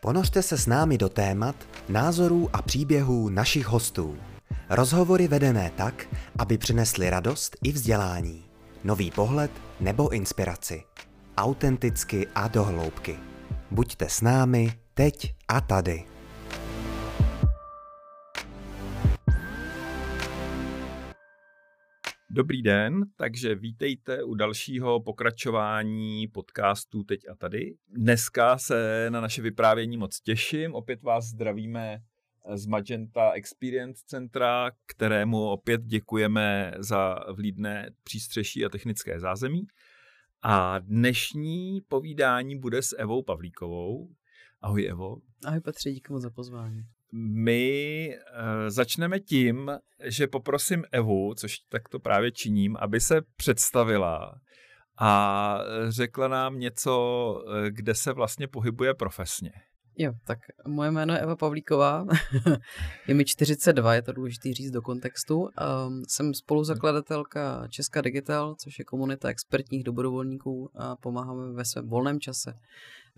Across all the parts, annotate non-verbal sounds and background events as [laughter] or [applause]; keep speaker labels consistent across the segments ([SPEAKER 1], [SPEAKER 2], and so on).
[SPEAKER 1] Ponořte se s námi do témat, názorů a příběhů našich hostů. Rozhovory vedené tak, aby přinesly radost i vzdělání, nový pohled nebo inspiraci. Autenticky a dohloubky. Buďte s námi teď a tady.
[SPEAKER 2] Dobrý den, takže vítejte u dalšího pokračování podcastu Teď a tady. Dneska se na naše vyprávění moc těším. Opět vás zdravíme z Magenta Experience Centra, kterému opět děkujeme za vlídné přístřeší a technické zázemí. A dnešní povídání bude s Evou Pavlíkovou. Ahoj Evo.
[SPEAKER 3] Ahoj Petře, díky moc za pozvání.
[SPEAKER 2] My uh, začneme tím, že poprosím Evu, což tak to právě činím, aby se představila a řekla nám něco, kde se vlastně pohybuje profesně.
[SPEAKER 3] Jo, tak moje jméno je Eva Pavlíková, [laughs] je mi 42, je to důležité říct do kontextu. Um, jsem spoluzakladatelka Česká Digital, což je komunita expertních dobrovolníků a pomáháme ve svém volném čase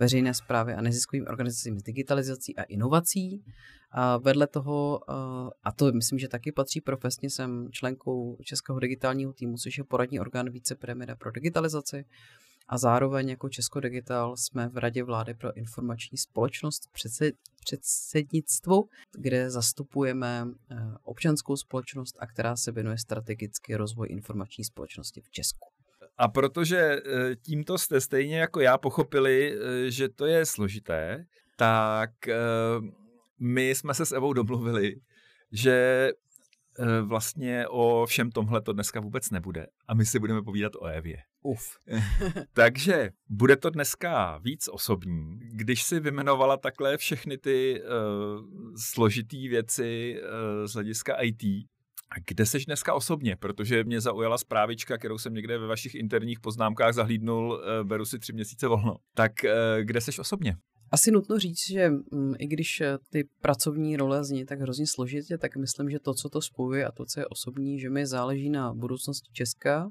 [SPEAKER 3] veřejné zprávy a neziskovým organizacím s digitalizací a inovací. A vedle toho, a to myslím, že taky patří profesně, jsem členkou Českého digitálního týmu, což je poradní orgán vicepremiéra pro digitalizaci. A zároveň jako Česko Digital jsme v Radě vlády pro informační společnost předsednictvu, kde zastupujeme e, občanskou společnost a která se věnuje strategicky rozvoj informační společnosti v Česku.
[SPEAKER 2] A protože e, tímto jste stejně jako já pochopili, e, že to je složité, tak my jsme se s Evou domluvili, že eh, vlastně o všem tomhle to dneska vůbec nebude. A my si budeme povídat o Evě.
[SPEAKER 3] Uf. [laughs]
[SPEAKER 2] Takže bude to dneska víc osobní. Když si vymenovala takhle všechny ty uh, složitý věci uh, z hlediska IT, kde seš dneska osobně? Protože mě zaujala zprávička, kterou jsem někde ve vašich interních poznámkách zahlídnul, uh, beru si tři měsíce volno. Tak uh, kde seš osobně?
[SPEAKER 3] Asi nutno říct, že mm, i když eh, ty pracovní role zní tak hrozně složitě, tak myslím, že to, co to spojuje a to, co je osobní, že mi záleží na budoucnosti Česka,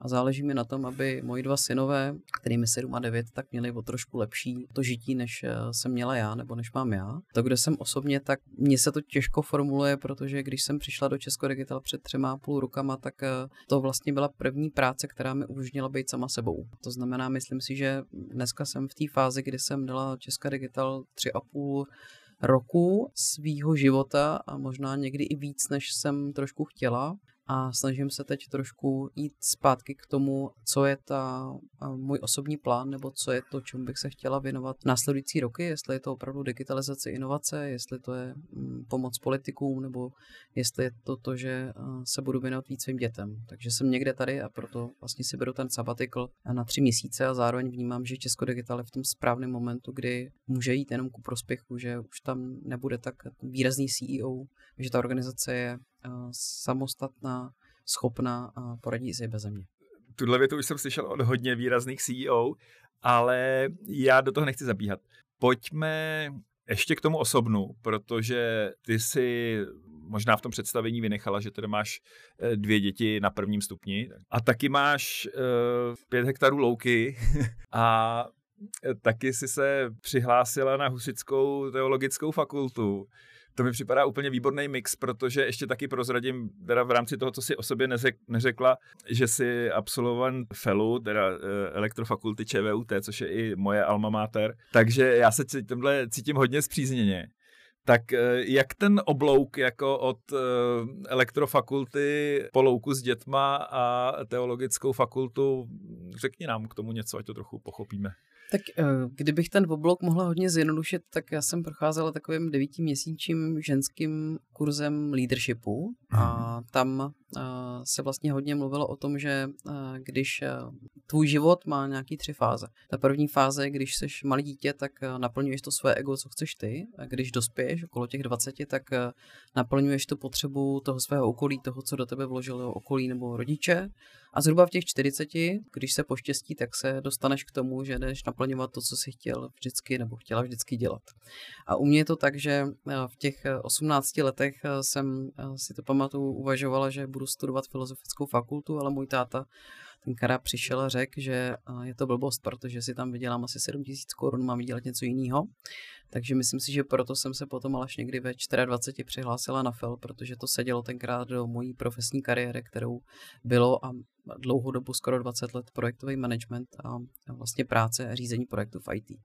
[SPEAKER 3] a záleží mi na tom, aby moji dva synové, kterými 7 a 9, tak měli o trošku lepší to žití, než eh, jsem měla já, nebo než mám já. To, kde jsem osobně, tak mně se to těžko formuluje, protože když jsem přišla do Česko Digital před třema půl rokama, tak eh, to vlastně byla první práce, která mi umožnila být sama sebou. To znamená, myslím si, že dneska jsem v té fázi, kdy jsem dala Česka Digital tři a půl roku svýho života a možná někdy i víc, než jsem trošku chtěla a snažím se teď trošku jít zpátky k tomu, co je ta můj osobní plán, nebo co je to, čemu bych se chtěla věnovat následující roky, jestli je to opravdu digitalizace inovace, jestli to je mm, pomoc politikům, nebo jestli je to to, že se budu věnovat víc svým dětem. Takže jsem někde tady a proto vlastně si beru ten sabatikl na tři měsíce a zároveň vnímám, že Česko Digital je v tom správném momentu, kdy může jít jenom ku prospěchu, že už tam nebude tak výrazný CEO, že ta organizace je samostatná, schopná a poradí si bez mě.
[SPEAKER 2] Tuhle větu už jsem slyšel od hodně výrazných CEO, ale já do toho nechci zabíhat. Pojďme ještě k tomu osobnu, protože ty si možná v tom představení vynechala, že tedy máš eh, dvě děti na prvním stupni a taky máš uh, pět hektarů louky [laughs] a eh, taky si se přihlásila na Husickou teologickou fakultu to mi připadá úplně výborný mix, protože ještě taky prozradím, teda v rámci toho, co si o sobě neřek, neřekla, že si absolvován FELu, teda uh, elektrofakulty ČVUT, což je i moje alma mater, takže já se tímhle cítím hodně zpřízněně. Tak eh, jak ten oblouk jako od uh, elektrofakulty po louku s dětma a teologickou fakultu, řekni nám k tomu něco, ať to trochu pochopíme.
[SPEAKER 3] Tak eh, kdybych ten oblok mohla hodně zjednodušit, tak já jsem procházela takovým devítiměsíčním ženským kurzem leadershipu a mhm. tam eh, se vlastně hodně mluvilo o tom, že eh, když tvůj život má nějaký tři fáze. Ta první fáze, když jsi malý dítě, tak naplňuješ to své ego, co chceš ty. A když dospěješ okolo těch 20, tak naplňuješ tu potřebu toho svého okolí, toho, co do tebe vložilo okolí nebo rodiče. A zhruba v těch 40, když se poštěstí, tak se dostaneš k tomu, že jdeš naplňovat to, co jsi chtěl vždycky nebo chtěla vždycky dělat. A u mě je to tak, že eh, v těch 18 eh, letech eh, jsem si to pamatuju uvažovala, že budu studovat filozofickou fakultu, ale můj táta ten Kara přišel a řekl, že je to blbost, protože si tam vydělám asi 7 tisíc korun, mám vydělat něco jiného. Takže myslím si, že proto jsem se potom až někdy ve 24 přihlásila na FEL, protože to sedělo tenkrát do mojí profesní kariéry, kterou bylo a dlouhou dobu, skoro 20 let, projektový management a vlastně práce a řízení projektů v IT.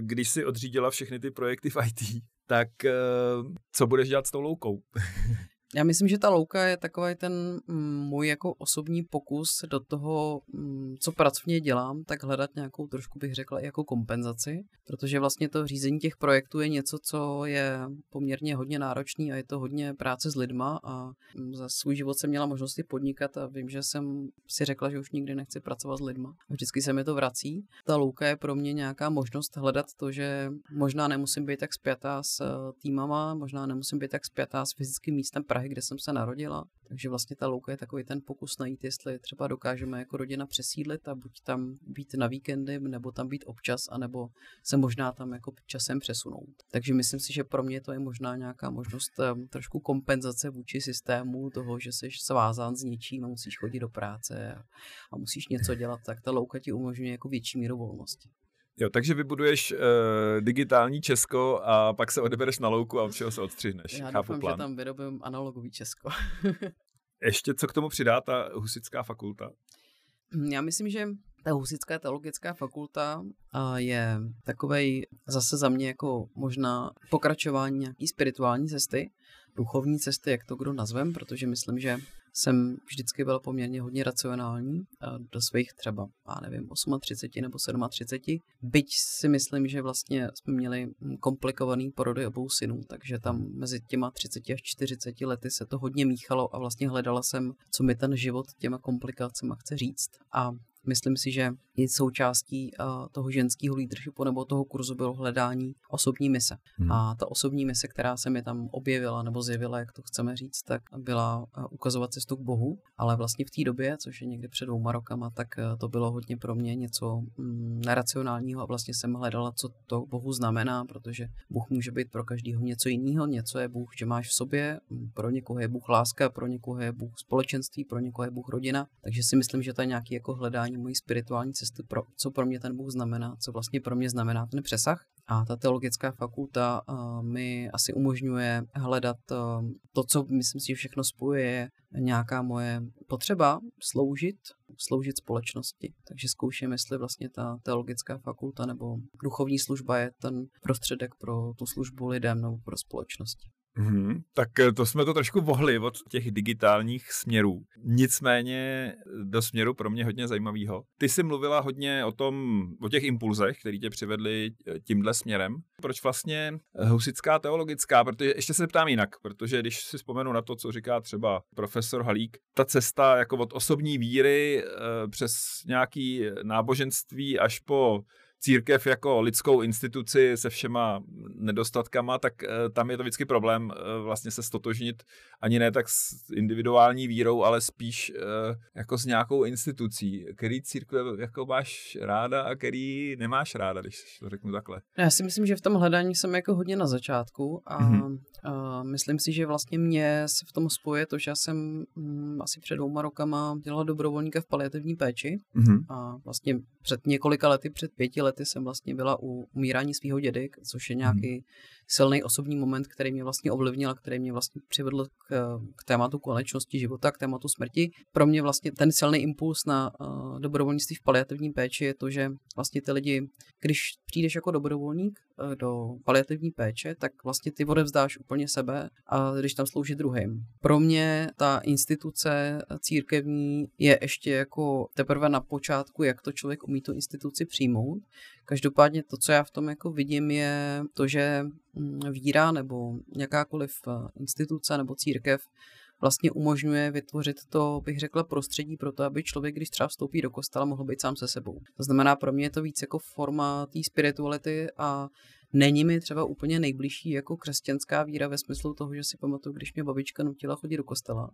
[SPEAKER 2] Když si odřídila všechny ty projekty v IT, tak eh, co budeš dělat s tou loukou? [laughs]
[SPEAKER 3] Já myslím, že ta louka je takový ten mm, můj jako osobní pokus do toho, mm, co pracovně dělám, tak hledat nějakou trošku bych řekla jako kompenzaci, protože vlastně to řízení těch projektů je něco, co je poměrně hodně náročný a je to hodně práce s lidma a mm, za svůj život jsem měla možnosti podnikat a vím, že jsem si řekla, že už nikdy nechci pracovat s lidma. Vždycky se mi to vrací. Ta louka je pro mě nějaká možnost hledat to, že možná nemusím být tak spjatá s eh, týmama, možná nemusím být tak spjatá s fyzickým místem Prahy, kde jsem se narodila. Takže vlastně ta louka je takový ten pokus najít, jestli třeba dokážeme jako rodina přesídlit a buď tam být na víkendy, nebo tam být občas, anebo se možná tam jako časem přesunout. Takže myslím si, že pro mě to je možná nějaká možnost um, trošku kompenzace vůči systému toho, že jsi svázán s něčím a musíš chodit do práce a, a musíš něco dělat, tak ta louka ti umožňuje jako větší míru volnosti.
[SPEAKER 2] Jo, takže vybuduješ uh, digitální Česko a pak se odebereš na louku a od čeho se odstřihneš.
[SPEAKER 3] Já Chápu doufám, plán. že tam vyrobím analogový Česko. [laughs]
[SPEAKER 2] Ještě co k tomu přidá ta husická fakulta?
[SPEAKER 3] Já myslím, že ta Husická teologická fakulta je takovej zase za mě jako možná pokračování nějaký spirituální cesty, duchovní cesty, jak to kdo nazvem, protože myslím, že jsem vždycky byl poměrně hodně racionální do svých třeba, já nevím, 38 nebo 37. Byť si myslím, že vlastně jsme měli komplikovaný porody obou synů, takže tam mezi těma 30 až 40 lety se to hodně míchalo a vlastně hledala jsem, co mi ten život těma komplikacemi chce říct. A Myslím si, že i součástí uh, toho ženského leadershipu nebo toho kurzu bylo hledání osobní mise. Hmm. A ta osobní mise, která se mi tam objevila nebo zjevila, jak to chceme říct, tak byla uh, ukazovat cestu k Bohu. Ale vlastně v té době, což je někdy před dvouma rokama, tak uh, to bylo hodně pro mě něco um, neracionálního a vlastně jsem hledala, co to Bohu znamená, protože Bůh může být pro každého něco jiného. Něco je Bůh, že máš v sobě, pro někoho je Bůh láska, pro někoho je Bůh společenství, pro někoho je Bůh rodina. Takže si myslím, že to je nějaký jako hledání hledání mojí spirituální cesty, pro, co pro mě ten Bůh znamená, co vlastně pro mě znamená ten přesah. A ta teologická fakulta uh, mi asi umožňuje hledat uh, to, co myslím si, že všechno spojuje, nějaká moje potřeba sloužit, sloužit společnosti. Takže zkouším, jestli vlastně ta teologická fakulta nebo duchovní služba je ten prostředek pro tu službu lidem nebo pro společnosti.
[SPEAKER 2] Hmm, tak eh, to jsme to trošku vohli od těch digitálních směrů. Nicméně eh, do směru pro mě hodně zajímavého. Ty jsi mluvila hodně o tom, o těch impulzech, které tě přivedly eh, tímhle směrem. Proč vlastně husická teologická? Protože ještě se ptám jinak, protože když si vzpomenu na to, co říká třeba profesor Halík, ta cesta jako od osobní víry přes nějaký náboženství až po církev jako lidskou instituci se všema nedostatkama, tak eh, tam je to vždycky problém eh, vlastně se stotožnit ani ne tak s individuální vírou, ale spíš eh, jako s nějakou institucí. Který církve jako máš ráda a který nemáš ráda, když to řeknu takhle.
[SPEAKER 3] Já si myslím, že v tom hledání jsem jako hodně na začátku a, mm-hmm. a myslím si, že vlastně mě se v tom spoje to, že já jsem m, mm, asi před dvouma rokama dělala dobrovolníka v paliativní péči mm-hmm. a vlastně před několika lety, před pěti lety jsem vlastně byla u umírání svého dědy, což je nějaký hmm. Silný osobní moment, který mě vlastně ovlivnil a který mě vlastně přivedl k, k tématu konečnosti života, k tématu smrti. Pro mě vlastně ten silný impuls na uh, dobrovolnictví v paliativní péči je to, že vlastně ty lidi, když přijdeš jako dobrovolník uh, do paliativní péče, tak vlastně ty odevzdáš úplně sebe a když tam slouží druhým. Pro mě ta instituce církevní je ještě jako teprve na počátku, jak to člověk umí tu instituci přijmout. Každopádně to, co já v tom jako vidím, je to, že víra nebo jakákoliv eh, instituce nebo církev vlastně umožňuje vytvořit to, bych řekla, prostředí pro to, aby člověk, když třeba vstoupí do kostela, mohl být sám se sebou. To znamená, pro mě je to víc jako forma té spirituality a Není mi třeba úplně nejbližší jako křesťanská víra ve smyslu toho, že si pamatuju, když mě babička nutila chodit do kostela.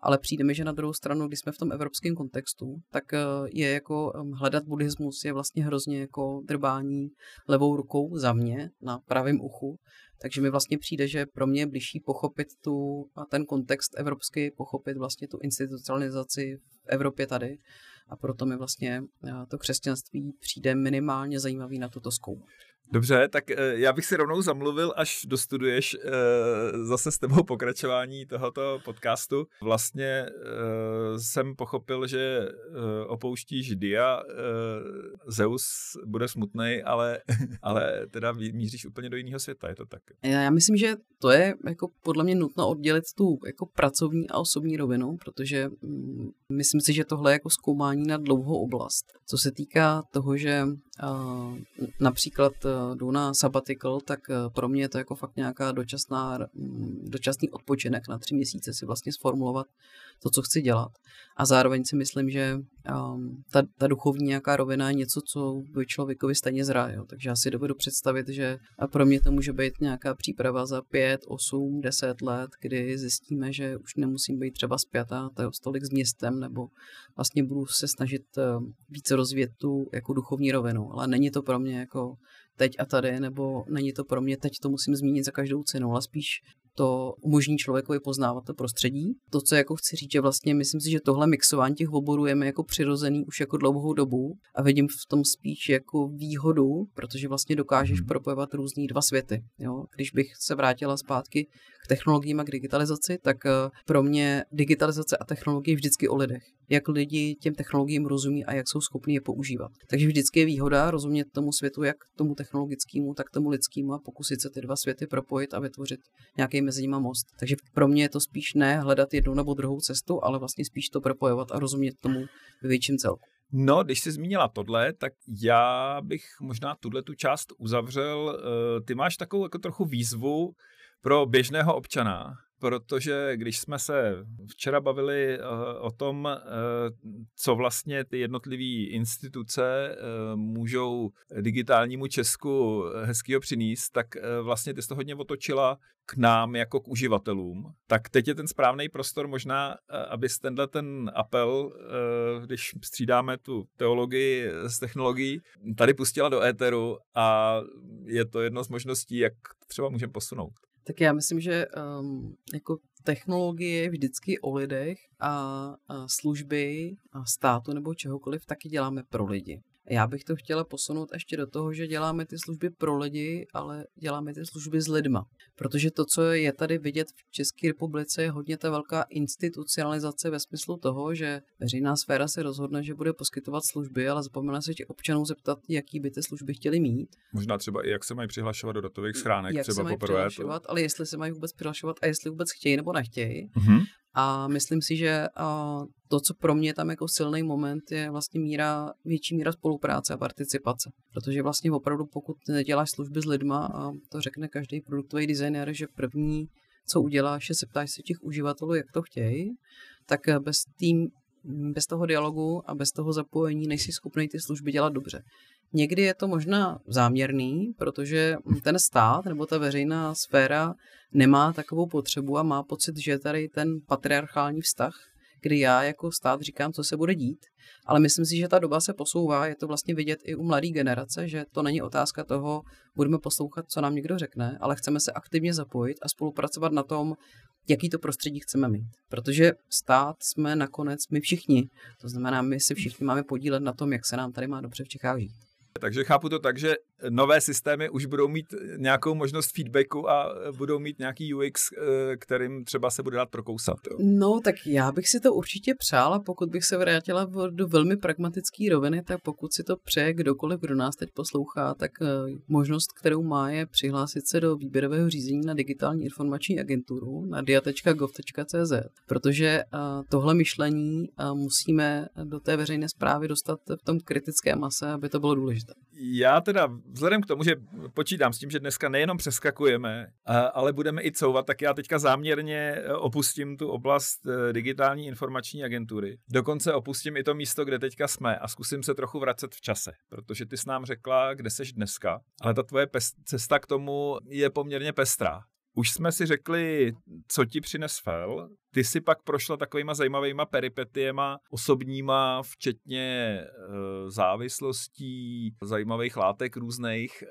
[SPEAKER 3] Ale přijde mi, že na druhou stranu, když jsme v tom evropském kontextu, tak eh, je jako hledat buddhismus je vlastně hrozně jako drbání levou rukou za mě na pravém uchu. Takže mi vlastně přijde, že pro mě je blížší pochopit tu a ten kontext evropský, pochopit vlastně tu institucionalizaci v Evropě tady a proto mi vlastně to křesťanství přijde minimálně zajímavý na toto zkoumat.
[SPEAKER 2] Dobře, tak eh, já bych si rovnou zamluvil, až dostuduješ eh, zase s tebou pokračování tohoto podcastu. Vlastně eh, jsem pochopil, že opouštíš Dia, Zeus bude smutný, ale, [laughs] ale teda míříš úplně do jiného světa, je to tak?
[SPEAKER 3] Já myslím, že to je jako podle mě nutno oddělit tu jako pracovní a osobní rovinu, protože mm, myslím si, že tohle je jako zkoumání na dlouhou oblast. Co se týká toho, že například jdu na sabbatical, tak eh, pro mě je to jako fakt nějaká dočasná, mm, dočasný odpočinek na tři měsíce si vlastně sformulovat to, co chci dělat. A zároveň si myslím, že um, ta, ta duchovní nějaká rovina je něco, co by člověkovi stejně zraje. Takže já si dovedu představit, že pro mě to může být nějaká příprava za pět, osm, deset let, kdy zjistíme, že už nemusím být třeba zpětá stolik s městem, nebo vlastně budu se snažit uh, více rozvíjet tu jako duchovní rovinu. Ale není to pro mě jako teď a tady, nebo není to pro mě teď to musím zmínit za každou cenu, ale spíš to umožní člověkovi poznávat to prostředí. To, co jako chci říct, že vlastně myslím si, že tohle mixování těch oborů je mi jako přirozený už jako dlouhou dobu a vidím v tom spíš jako výhodu, protože vlastně dokážeš hmm. propojovat různý dva světy. Jo? Když bych se vrátila zpátky k technologiím a k digitalizaci, tak eh, pro mě digitalizace a technologie je vždycky o lidech. Jak lidi těm technologiím rozumí a jak jsou schopni je používat. Takže vždycky je výhoda rozumět tomu světu, jak tomu technologickému, tak tomu lidskému a pokusit se ty dva světy propojit a vytvořit nějaký mezi nimi most. Takže pro mě je to spíš ne hledat jednu nebo druhou cestu, ale vlastně spíš to propojovat a rozumět tomu větším celku.
[SPEAKER 2] No, když jsi zmínila tohle, tak já bych možná tuhle tu část uzavřel. Eh, ty máš takovou jako trochu výzvu pro běžného občana, protože když jsme se včera bavili uh, o tom, uh, co vlastně ty jednotlivé instituce uh, můžou digitálnímu Česku hezkýho přinést, tak vlastně ty jsi to hodně otočila k nám jako k uživatelům. Tak teď je ten správný prostor možná, abys tenhle ten apel, když střídáme tu teologii s technologií, tady pustila do éteru a je to jedno z možností, jak třeba můžeme posunout.
[SPEAKER 3] Tak já myslím, že um, jako technologie je vždycky o lidech a, a služby a státu nebo čehokoliv taky děláme pro lidi. Já bych to chtěla posunout ještě do toho, že děláme ty služby pro lidi, ale děláme ty služby s lidma. Protože to, co je tady vidět v České republice, je hodně ta velká institucionalizace ve smyslu toho, že veřejná sféra se rozhodne, že bude poskytovat služby, ale zapomene se těch občanů zeptat, jaký by ty služby chtěli mít.
[SPEAKER 2] Možná třeba i jak se mají přihlašovat do datových schránek,
[SPEAKER 3] jak
[SPEAKER 2] třeba
[SPEAKER 3] se mají
[SPEAKER 2] poprvé.
[SPEAKER 3] Přihlašovat, ale jestli se mají vůbec přihlašovat a jestli vůbec chtějí nebo nechtějí. Mm-hmm. A myslím si, že to, co pro mě tam jako silný moment, je vlastně míra, větší míra spolupráce a participace. Protože vlastně opravdu, pokud neděláš služby s lidma, a to řekne každý produktový designer, že první, co uděláš, je se ptáš se těch uživatelů, jak to chtějí, tak bez tým, bez toho dialogu a bez toho zapojení nejsi schopný ty služby dělat dobře. Někdy je to možná záměrný, protože ten stát nebo ta veřejná sféra nemá takovou potřebu a má pocit, že je tady ten patriarchální vztah, kdy já jako stát říkám, co se bude dít. Ale myslím si, že ta doba se posouvá, je to vlastně vidět i u mladé generace, že to není otázka toho, budeme poslouchat, co nám někdo řekne, ale chceme se aktivně zapojit a spolupracovat na tom, jaký to prostředí chceme mít. Protože stát jsme nakonec my všichni. To znamená, my si všichni máme podílet na tom, jak se nám tady má dobře v Čechách žít.
[SPEAKER 2] Takže chápu to tak, že nové systémy už budou mít nějakou možnost feedbacku a budou mít nějaký UX, eh, kterým třeba se bude dát prokousat. Jo?
[SPEAKER 3] No, tak já bych si to určitě přála, pokud bych se vrátila do velmi pragmatické roviny, tak pokud si to přeje kdokoliv, kdo nás teď poslouchá, tak eh, možnost, kterou má, je přihlásit se do výběrového řízení na digitální informační agenturu na dia.gov.cz, protože tohle myšlení musíme do té veřejné zprávy dostat v tom kritické mase, aby to bylo důležité.
[SPEAKER 2] Já teda vzhledem k tomu, že počítám s tím, že dneska nejenom přeskakujeme, ale budeme i couvat, tak já teďka záměrně e, opustím tu oblast e, digitální informační agentury. Dokonce opustím i to místo, kde teďka jsme a zkusím se trochu vracet v čase, protože ty s nám řekla, kde seš dneska, ale ta tvoje cesta k tomu je poměrně pestrá. Už jsme si řekli, co ti přines fel, ty si pak prošla takovýma zajímavýma peripetiema osobníma, včetně e, závislostí, zajímavých látek různých. E,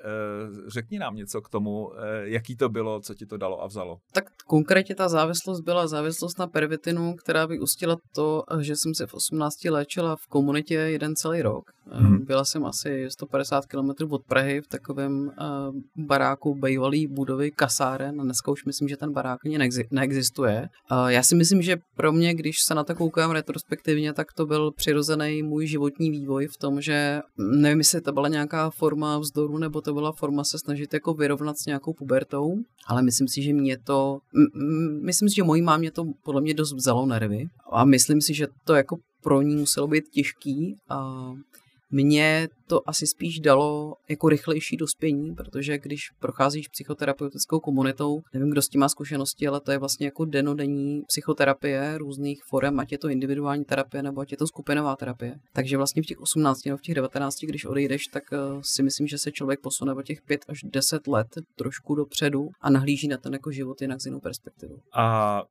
[SPEAKER 2] řekni nám něco k tomu, e, jaký to bylo, co ti to dalo a vzalo.
[SPEAKER 3] Tak konkrétně ta závislost byla závislost na pervitinu, která by ustila to, že jsem se v 18 léčila v komunitě jeden celý rok. Hmm. Byla jsem asi 150 km od Prahy v takovém uh, baráku bývalý budovy kasáren a dneska už myslím, že ten barák ani neexistuje. Uh, já si myslím, že pro mě, když se na to koukám retrospektivně, tak to byl přirozený můj životní vývoj v tom, že nevím, jestli to byla nějaká forma vzdoru, nebo to byla forma se snažit jako vyrovnat s nějakou pubertou, ale myslím si, že mě to, myslím si, že mojí mámě to podle mě dost vzalo nervy a myslím si, že to jako pro ní muselo být těžký a mě to asi spíš dalo jako rychlejší dospění, protože když procházíš psychoterapeutickou komunitou, nevím, kdo s tím má zkušenosti, ale to je vlastně jako denodenní psychoterapie různých forem, ať je to individuální terapie nebo ať je to skupinová terapie. Takže vlastně v těch 18 nebo v těch 19, když odejdeš, tak eh, si myslím, že se člověk posune o těch 5 až 10 let trošku dopředu a nahlíží na ten jako život jinak z jinou perspektivu.
[SPEAKER 2] A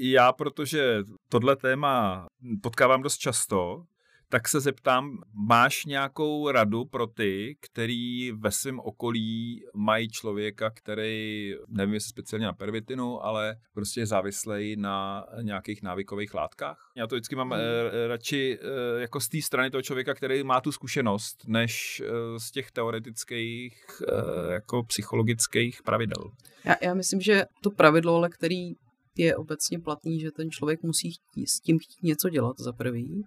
[SPEAKER 2] já, protože tohle téma potkávám dost často, tak se zeptám, máš nějakou radu pro ty, který ve svém okolí mají člověka, který, nevím jestli speciálně na pervitinu, ale prostě je závislej na nějakých návykových látkách? Já to vždycky mám hmm. eh, radši eh, jako z té strany toho člověka, který má tu zkušenost, než eh, z těch teoretických eh, jako psychologických pravidel.
[SPEAKER 3] Já, já myslím, že to pravidlo, ale který je obecně platný, že ten člověk musí chtít, s tím chtít něco dělat za prvý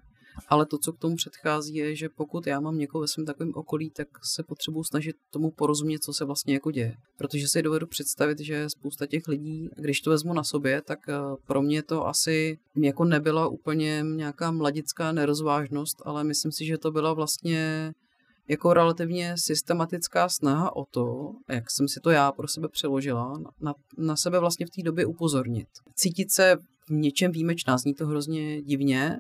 [SPEAKER 3] ale to, co k tomu předchází, je, že pokud já mám někoho ve svém takovém okolí, tak se potřebuji snažit tomu porozumět, co se vlastně jako děje. Protože si dovedu představit, že spousta těch lidí, když to vezmu na sobě, tak eh, pro mě to asi jako nebyla úplně nějaká mladická nerozvážnost, ale myslím si, že to byla vlastně jako relativně systematická snaha o to, jak jsem si to já pro sebe přeložila, na, na sebe vlastně v té době upozornit. Cítit se v něčem výjimečná, zní to hrozně divně,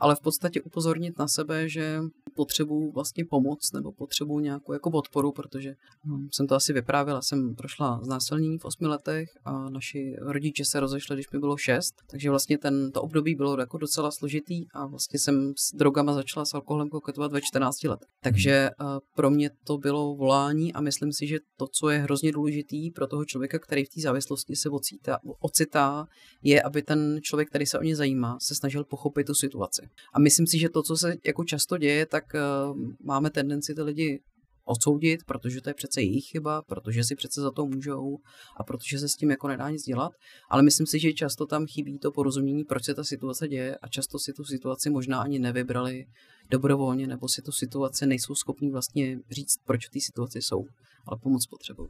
[SPEAKER 3] ale v podstatě upozornit na sebe, že potřebuju vlastně pomoc nebo potřebuju nějakou jako podporu, protože hm, jsem to asi vyprávěla, jsem prošla znásilnění v osmi letech a naši rodiče se rozešli, když mi bylo šest, takže vlastně ten, to období bylo jako docela složitý a vlastně jsem s drogama začala s alkoholem koketovat ve 14 let. Takže uh, pro mě to bylo volání a myslím si, že to, co je hrozně důležitý pro toho člověka, který v té závislosti se ocítá, ocitá, je, aby ten člověk, který se o ně zajímá, se snažil pochopit tu situaci. A myslím si, že to, co se jako často děje, tak uh, máme tendenci ty lidi odsoudit, protože to je přece jejich chyba, protože si přece za to můžou a protože se s tím jako nedá nic dělat. Ale myslím si, že často tam chybí to porozumění, proč se ta situace děje a často si tu situaci možná ani nevybrali dobrovolně nebo si tu situaci nejsou schopní vlastně říct, proč v té situaci jsou, ale pomoc potřebují.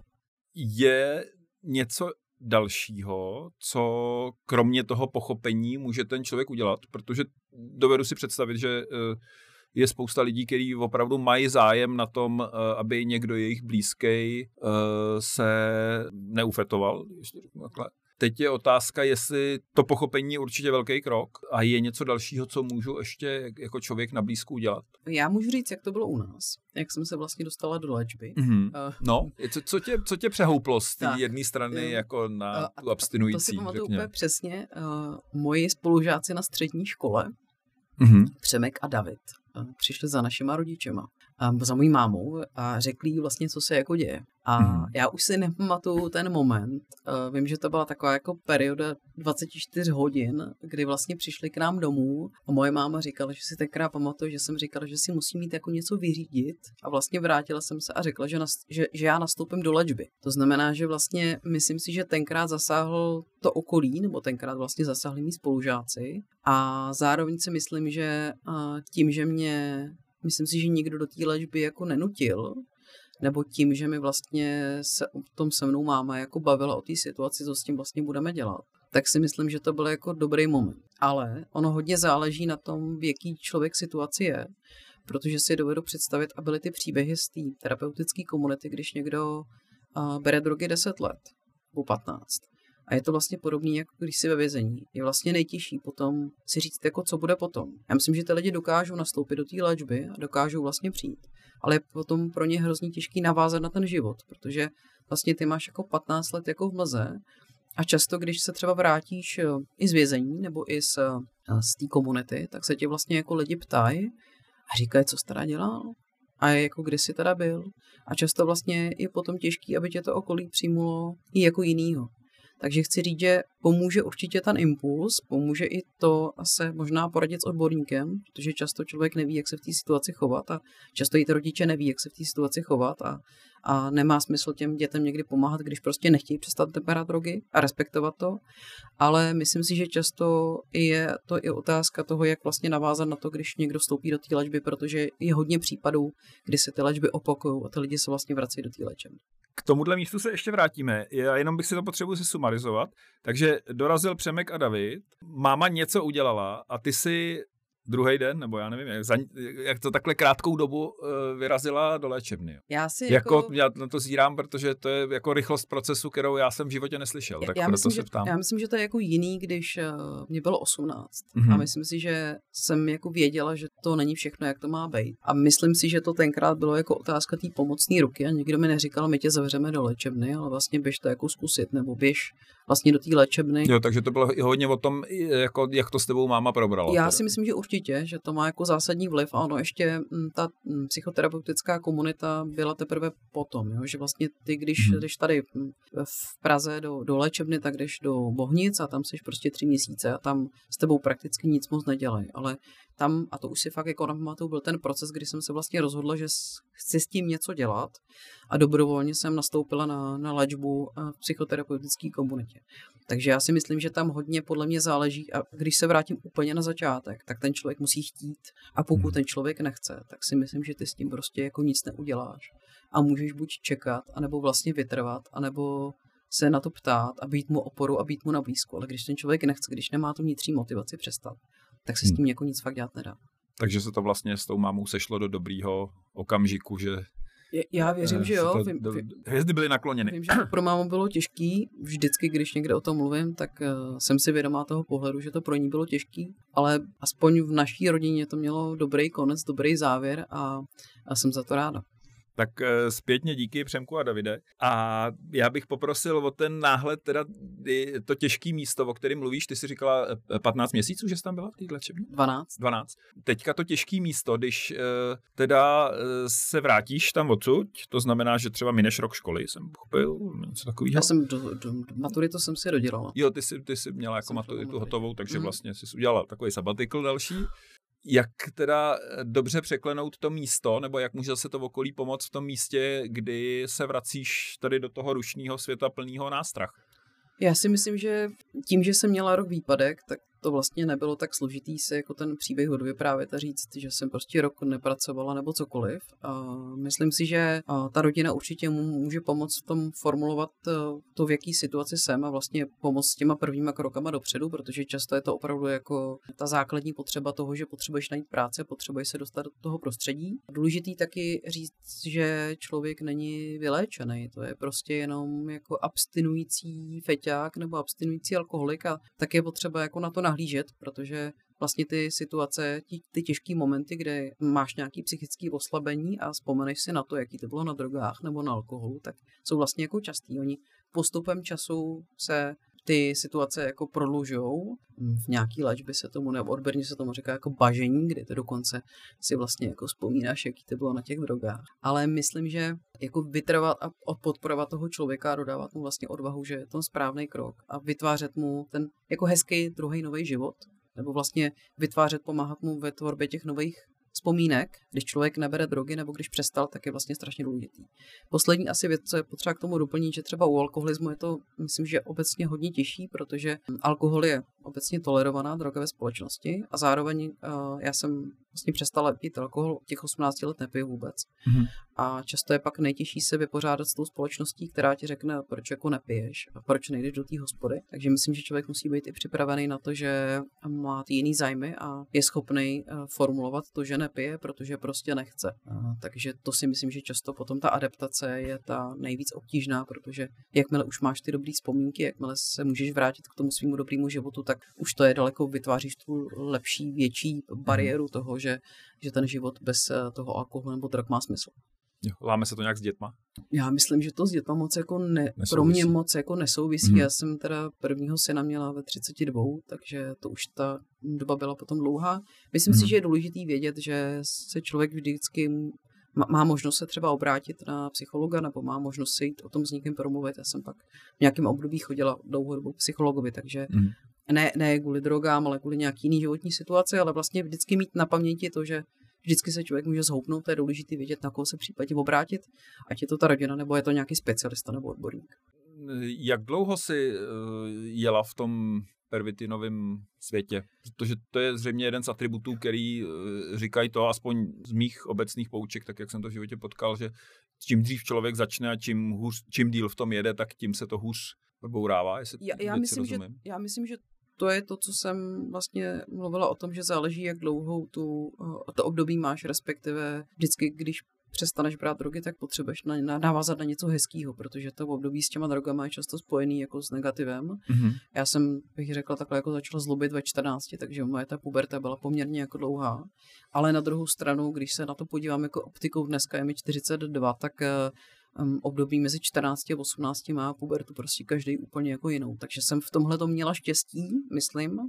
[SPEAKER 2] Je něco dalšího, co kromě toho pochopení může ten člověk udělat, protože dovedu si představit, že eh, je spousta lidí, kteří opravdu mají zájem na tom, eh, aby někdo jejich blízký eh, se neufetoval, ještě řeknu takhle. Teď je otázka, jestli to pochopení je určitě velký krok a je něco dalšího, co můžu ještě jako člověk na blízku udělat.
[SPEAKER 3] Já můžu říct, jak to bylo u nás. Jak jsem se vlastně dostala do léčby.
[SPEAKER 2] Mm-hmm. Uh, no, co, co, tě, co tě přehouplo z té jedné strany uh, jako na uh, tu abstinující? To
[SPEAKER 3] si pamatuju úplně přesně. Uh, moji spolužáci na střední škole, mm-hmm. Přemek a David, přišli za našima rodičema, za mojí mámou a řekli jí vlastně, co se jako děje. A mm. já už si nepamatuju ten moment. Vím, že to byla taková jako perioda 24 hodin, kdy vlastně přišli k nám domů a moje máma říkala, že si tenkrát pamatuje, že jsem říkala, že si musím mít jako něco vyřídit a vlastně vrátila jsem se a řekla, že, nas, že, že já nastoupím do léčby. To znamená, že vlastně myslím si, že tenkrát zasáhl to okolí, nebo tenkrát vlastně zasáhli mý spolužáci a zároveň si myslím, že tím, že mě myslím si, že nikdo do té léčby jako nenutil, nebo tím, že mi vlastně se o tom se mnou máma jako bavila o té situaci, co s tím vlastně budeme dělat, tak si myslím, že to byl jako dobrý moment. Ale ono hodně záleží na tom, v jaký člověk situaci je, protože si dovedu představit, a byly ty příběhy z té terapeutické komunity, když někdo bere drogy 10 let nebo 15. A je to vlastně podobné, jako když jsi ve vězení. Je vlastně nejtěžší potom si říct, jako co bude potom. Já myslím, že ty lidi dokážou nastoupit do té léčby a dokážou vlastně přijít ale je potom pro ně hrozně těžký navázat na ten život, protože vlastně ty máš jako 15 let jako v mlze A často, když se třeba vrátíš eh, i z vězení nebo i z, eh, z té komunity, tak se tě vlastně jako lidi ptají a říkají, co jsi teda dělal a jako kde jsi teda byl. A často vlastně je potom těžký, aby tě to okolí přijmulo i jako jinýho. Takže chci říct, že pomůže určitě ten impuls, pomůže i to se možná poradit s odborníkem, protože často člověk neví, jak se v té situaci chovat a často i ty rodiče neví, jak se v té situaci chovat a, a nemá smysl těm dětem někdy pomáhat, když prostě nechtějí přestat brát drogy a respektovat to. Ale myslím si, že často je to i otázka toho, jak vlastně navázat na to, když někdo vstoupí do té léčby, protože je hodně případů, kdy se ty léčby opakují a ty lidi se vlastně vrací do té léčby.
[SPEAKER 2] K tomuhle místu se ještě vrátíme. Já jenom bych si to potřebuji si sumarizovat. Takže dorazil Přemek a David, máma něco udělala a ty si druhý den, nebo já nevím, jak, za, jak to takhle krátkou dobu uh, vyrazila do léčebny.
[SPEAKER 3] Já si
[SPEAKER 2] jako... jako... Já na to zírám, protože to je jako rychlost procesu, kterou já jsem v životě neslyšel, já, tak já proto myslím, se ptám.
[SPEAKER 3] Já myslím, že to je jako jiný, když uh, mě bylo 18 mm-hmm. a myslím si, že jsem jako věděla, že to není všechno, jak to má být. A myslím si, že to tenkrát bylo jako otázka té pomocné ruky a nikdo mi neříkal, my tě zavřeme do léčebny, ale vlastně běž to jako zkusit, nebo běž vlastně do té léčebny.
[SPEAKER 2] Jo, takže to bylo i hodně o tom, jako, jak to s tebou máma probrala.
[SPEAKER 3] Já teda. si myslím, že určitě, že to má jako zásadní vliv a ono ještě mm, ta mm, psychoterapeutická komunita byla teprve potom, jo? že vlastně ty, když hmm. jdeš tady mm, v Praze do, do léčebny, tak jdeš do Bohnic a tam jsi prostě tři měsíce a tam s tebou prakticky nic moc nedělají, ale tam, a to už si fakt jako byl ten proces, kdy jsem se vlastně rozhodla, že chci s tím něco dělat a dobrovolně jsem nastoupila na, na léčbu v psychoterapeutické komunitě. Takže já si myslím, že tam hodně podle mě záleží a když se vrátím úplně na začátek, tak ten člověk musí chtít a pokud hmm. ten člověk nechce, tak si myslím, že ty s tím prostě jako nic neuděláš a můžeš buď čekat, anebo vlastně vytrvat, anebo se na to ptát a být mu oporu a být mu na blízku. Ale když ten člověk nechce, když nemá tu vnitřní motivaci přestat, tak se s hmm. tím jako nic fakt dělat nedá.
[SPEAKER 2] Takže se to vlastně s tou mámou sešlo do dobrýho okamžiku, že
[SPEAKER 3] já věřím, že jo. Vím,
[SPEAKER 2] do, hvězdy byly nakloněny.
[SPEAKER 3] Vím, že to pro mámu bylo těžký. Vždycky, když někde o tom mluvím, tak uh, jsem si vědomá toho pohledu, že to pro ní bylo těžký. Ale aspoň v naší rodině to mělo dobrý konec, dobrý závěr a, a jsem za to ráda.
[SPEAKER 2] Tak eh, zpětně díky Přemku a Davide. A já bych poprosil o ten náhled, teda to těžké místo, o kterém mluvíš, ty jsi říkala 15 eh, měsíců, že jsi tam byla v té léčebně?
[SPEAKER 3] 12.
[SPEAKER 2] 12. Teďka to těžké místo, když eh, teda se vrátíš tam odsud, to znamená, že třeba mineš rok školy, jsem pochopil, něco takového.
[SPEAKER 3] Já jsem do, do, do maturitu jsem si dodělala.
[SPEAKER 2] Jo, ty jsi, ty jsi měla jako maturitu hotovou, takže mm. vlastně jsi udělala takový sabatikl další jak teda eh, dobře překlenout to místo, nebo jak může se to v okolí pomoct v tom místě, kdy se vracíš tady do toho rušního světa plného nástrach?
[SPEAKER 3] Já si myslím, že tím, že jsem měla rok výpadek, tak to vlastně nebylo tak složitý se jako ten příběh odvyprávět a říct, že jsem prostě rok nepracovala nebo cokoliv. A myslím si, že ta rodina určitě mu může pomoct v tom formulovat e, to, v jaký situaci jsem a vlastně pomoct s těma prvníma krokama dopředu, protože často je to opravdu jako ta základní potřeba toho, že potřebuješ najít práci, potřebuješ se dostat do toho prostředí. Důležitý taky říct, že člověk není vyléčený, to je prostě jenom jako abstinující feťák nebo abstinující alkoholik a tak je potřeba jako na to nahlížet, protože vlastně ty situace, ty, ty těžké momenty, kde máš nějaký psychický oslabení a vzpomeneš si na to, jaký to bylo na drogách nebo na alkoholu, tak jsou vlastně jako častý. Oni postupem času se ty situace jako prodlužou. V nějaký léčbě se tomu, nebo odborně se tomu říká jako bažení, kdy ty dokonce si vlastně jako vzpomínáš, jaký to bylo na těch drogách. Ale myslím, že jako vytrvat a podporovat toho člověka a dodávat mu vlastně odvahu, že je to správný krok a vytvářet mu ten jako hezký druhý nový život, nebo vlastně vytvářet, pomáhat mu ve tvorbě těch nových vzpomínek, když člověk nebere drogy nebo když přestal, tak je vlastně strašně důležitý. Poslední asi věc, co je potřeba k tomu doplnit, že třeba u alkoholismu je to, myslím, že obecně hodně těžší, protože alkohol je obecně tolerovaná droga ve společnosti a zároveň uh, já jsem vlastně přestala pít alkohol, těch 18 let nepiju vůbec. Mm-hmm. A často je pak nejtěžší se vypořádat s tou společností, která ti řekne, proč jako nepiješ a proč nejdeš do té hospody. Takže myslím, že člověk musí být i připravený na to, že má ty jiný zájmy a je schopný uh, formulovat to, že nepije, protože prostě nechce. Takže to si myslím, že často potom ta adaptace je ta nejvíc obtížná, protože jakmile už máš ty dobré vzpomínky, jakmile se můžeš vrátit k tomu svýmu dobrému životu, tak už to je daleko, vytváříš tu lepší, větší bariéru toho, že, že ten život bez eh, toho alkoholu nebo drog má smysl.
[SPEAKER 2] Jo, láme se to nějak s dětma?
[SPEAKER 3] Já myslím, že to s dětma moc jako ne, pro mě moc jako nesouvisí. Mm. Já jsem teda prvního syna měla ve 32, takže to už ta doba byla potom dlouhá. Myslím mm. si, mhm. že je důležitý vědět, že se člověk vždycky má možnost se třeba obrátit na psychologa nebo má možnost si jít o tom s někým promluvit. Já jsem pak v nějakém období chodila dlouhodobou psychologovi, takže mm. ne, ne kvůli drogám, ale kvůli nějaký jiný životní situaci, ale vlastně vždycky mít na paměti to, že vždycky se člověk může zhoupnout, to je důležité vědět, na koho se případně obrátit, ať je to ta rodina, nebo je to nějaký specialista nebo odborník.
[SPEAKER 2] Jak dlouho si eh, jela v tom pervitinovém světě? Protože to je zřejmě jeden z atributů, který eh, říkají to, aspoň z mých obecných pouček, tak jak jsem to v životě potkal, že čím dřív člověk začne a čím, hůř, čím díl v tom jede, tak tím se to hůř bourává.
[SPEAKER 3] Já, já, myslím, že, já myslím, že to je to, co jsem vlastně mluvila o tom, že záleží, jak dlouhou tu, eh, to období máš, respektive vždycky, když přestaneš brát drogy, tak potřebuješ na, na, navázat na něco hezkého, protože to období s těma drogama je často spojený jako s negativem. Mm-hmm. Já jsem, bych řekla, takhle jako začala zlobit ve 14, takže moje ta puberta byla poměrně jako dlouhá. Ale na druhou stranu, když se na to podívám jako optikou dneska je mi 42, tak um, období mezi 14 a 18 má pubertu prostě každý úplně jako jinou. Takže jsem v tomhle to měla štěstí, myslím,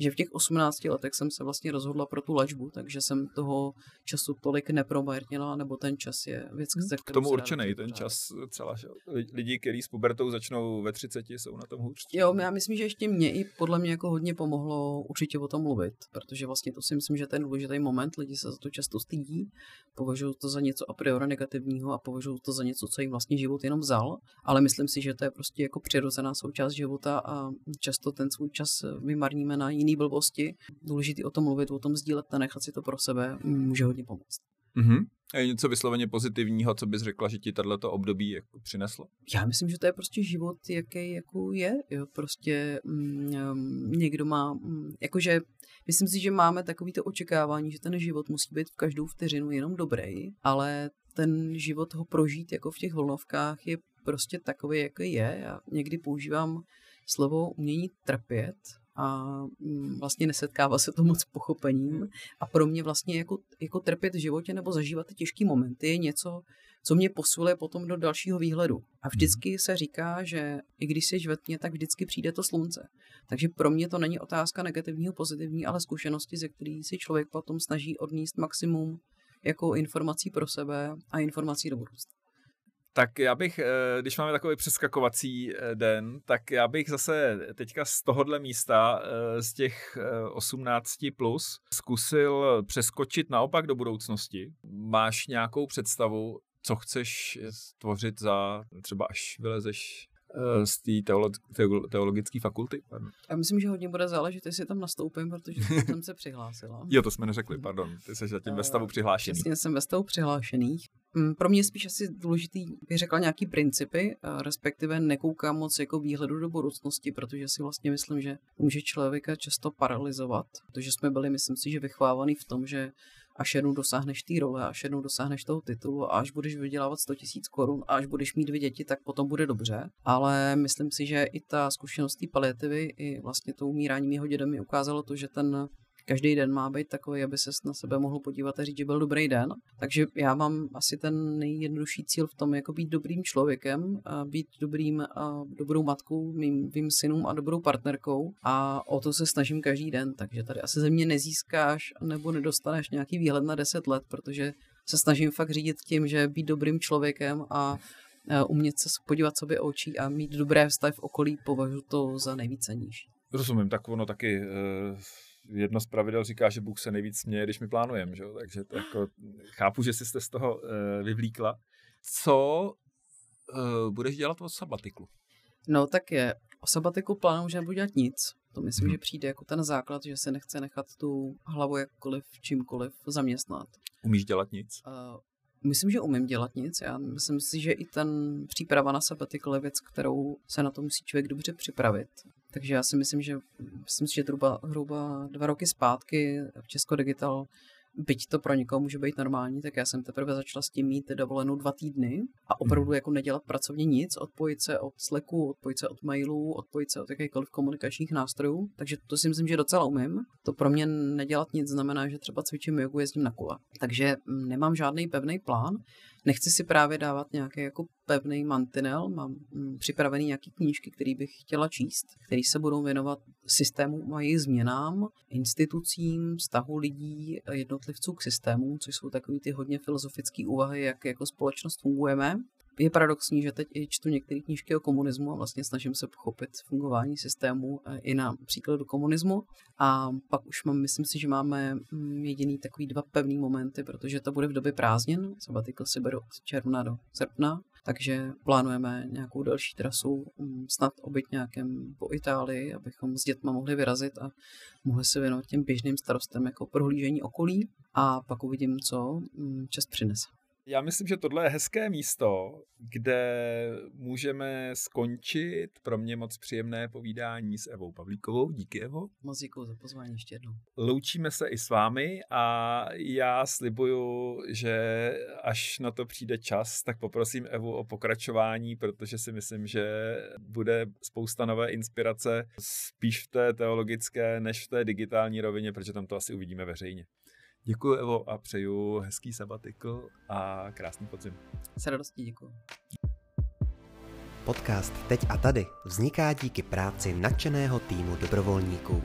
[SPEAKER 3] že v těch 18 letech jsem se vlastně rozhodla pro tu léčbu, takže jsem toho času tolik nepromárnila, nebo ten čas je věc,
[SPEAKER 2] ze K tomu určený ten čas celá. Že? Lidi, kteří s pubertou začnou ve 30, jsou na tom hůř.
[SPEAKER 3] Jo, já myslím, že ještě mě i podle mě jako hodně pomohlo určitě o tom mluvit, protože vlastně to si myslím, že ten důležitý moment, lidi se za to často stydí, považují to za něco a priori negativního a považují to za něco, co jim vlastně život jenom vzal, ale myslím si, že to je prostě jako přirozená součást života a často ten svůj čas vymarníme na jiný jiný blbosti. Důležitý o tom mluvit, o tom sdílet, nechat si to pro sebe, může hodně pomoct.
[SPEAKER 2] Mm-hmm. A je něco vysloveně pozitivního, co bys řekla, že ti tohleto období jako přineslo?
[SPEAKER 3] Já myslím, že to je prostě život, jaký jako je. Jo. Prostě mm, někdo má, mm, jakože myslím si, že máme takový to očekávání, že ten život musí být v každou vteřinu jenom dobrý, ale ten život ho prožít jako v těch vlnovkách je prostě takový, jaký je. Já někdy používám slovo umění trpět, a mm, vlastně nesetkává se to moc pochopením. A pro mě vlastně jako, jako trpět v životě nebo zažívat ty těžké momenty je něco, co mě posiluje potom do dalšího výhledu. A mhm. vždycky se říká, že i když jsi žvetně, tak vždycky přijde to slunce. Takže pro mě to není otázka negativního, pozitivní, ale zkušenosti, ze kterých si člověk potom snaží odníst maximum jako informací pro sebe a informací do budoucna.
[SPEAKER 2] Tak já bych, eh, když máme takový přeskakovací eh, den, tak já bych zase teďka z tohohle místa, eh, z těch 18 plus, zkusil přeskočit naopak do budoucnosti. Máš nějakou představu, co chceš stvořit za třeba až vylezeš z té teolo- teologické fakulty. Pardon.
[SPEAKER 3] Já myslím, že hodně bude záležet, jestli tam nastoupím, protože jsem se přihlásila.
[SPEAKER 2] jo, to jsme neřekli, pardon. Ty jsi zatím ve stavu přihlášený.
[SPEAKER 3] Přesně, jsem ve stavu přihlášených. Mm, pro mě je spíš asi důležitý, bych řekla, nějaký principy, respektive nekoukám moc jako výhledu do budoucnosti, protože si vlastně myslím, že může člověka často paralizovat, protože jsme byli, myslím si, že vychovávaný v tom, že až jednou dosáhneš té role, až jednou dosáhneš toho titulu a až budeš vydělávat 100 tisíc korun a až budeš mít dvě děti, tak potom bude dobře. Ale myslím si, že i ta zkušenost té paliativy, i vlastně to umírání mého děda mi ukázalo to, že ten každý den má být takový, aby se na sebe mohl podívat a říct, že byl dobrý den. Takže já mám asi ten nejjednodušší cíl v tom, jako být dobrým člověkem, být dobrým, a dobrou matkou, mým, mým synům a dobrou partnerkou a o to se snažím každý den. Takže tady asi ze mě nezískáš nebo nedostaneš nějaký výhled na 10 let, protože se snažím fakt řídit tím, že být dobrým člověkem a umět se podívat sobě očí a mít dobré vztahy v okolí, považuji to za nejvíce níž.
[SPEAKER 2] Rozumím, tak ono taky uh jedno z pravidel říká, že Bůh se nejvíc směje, když my plánujeme, že? takže to jako, chápu, že jste z toho uh, vyvlíkla. Co uh, budeš dělat o sabatiklu?
[SPEAKER 3] No tak je, o sabatiku plánuju, že nebudu dělat nic. To myslím, hmm. že přijde jako ten základ, že se nechce nechat tu hlavu jakkoliv, čímkoliv zaměstnat.
[SPEAKER 2] Umíš dělat nic? Uh,
[SPEAKER 3] Myslím, že umím dělat nic. Já myslím si, že i ten příprava na sabbatical je věc, kterou se na to musí člověk dobře připravit. Takže já si myslím, že myslím si, že zhruba, zhruba dva roky zpátky v Česko Digital byť to pro někoho může být normální, tak já jsem teprve začala s tím mít dovolenou dva týdny a opravdu mhm. jako nedělat pracovně nic, odpojit se od Slacku, odpojit se od mailů, odpojit se od jakýchkoliv komunikačních nástrojů, takže to si myslím, že docela umím. To pro mě nedělat nic znamená, že třeba cvičím jogu, jezdím na kula. Takže mm, nemám žádný pevný plán. Nechci si právě dávat nějaký jako pevný mantinel, mám mm, připravený nějaký knížky, které bych chtěla číst, které se budou věnovat systému a jejich změnám, institucím, vztahu lidí, jednotlivců k systému, což jsou takové ty hodně filozofické úvahy, jak jako společnost fungujeme je paradoxní, že teď i čtu některé knížky o komunismu a vlastně snažím se pochopit fungování systému eh, i na příkladu komunismu. A pak už mám, myslím si, že máme mm, jediný takový dva pevný momenty, protože to bude v době prázdnin, sabatikl si beru od června do srpna, takže plánujeme nějakou další trasu, mm, snad obyt nějakém po Itálii, abychom s dětma mohli vyrazit a mohli se věnovat těm běžným starostem jako prohlížení okolí a pak uvidím, co mm, čas přinese.
[SPEAKER 2] Já myslím, že tohle je hezké místo, kde můžeme skončit pro mě moc příjemné povídání s Evou Pavlíkovou. Díky, Evo.
[SPEAKER 3] Moc děkuji za pozvání ještě jednou.
[SPEAKER 2] Loučíme se i s vámi a já slibuju, že až na to přijde čas, tak poprosím Evu o pokračování, protože si myslím, že bude spousta nové inspirace spíš v té teologické, než v té digitální rovině, protože tam to asi uvidíme veřejně. Děkuji, Evo, a přeju hezký sabatikl a krásný podzim.
[SPEAKER 3] S radostí děkuji.
[SPEAKER 1] Podcast Teď a tady vzniká díky práci nadšeného týmu dobrovolníků.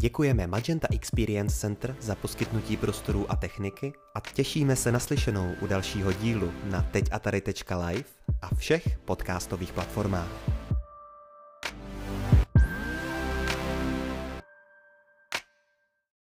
[SPEAKER 1] Děkujeme Magenta Experience Center za poskytnutí prostorů a techniky a těšíme se naslyšenou u dalšího dílu na teďatary.live a všech podcastových platformách.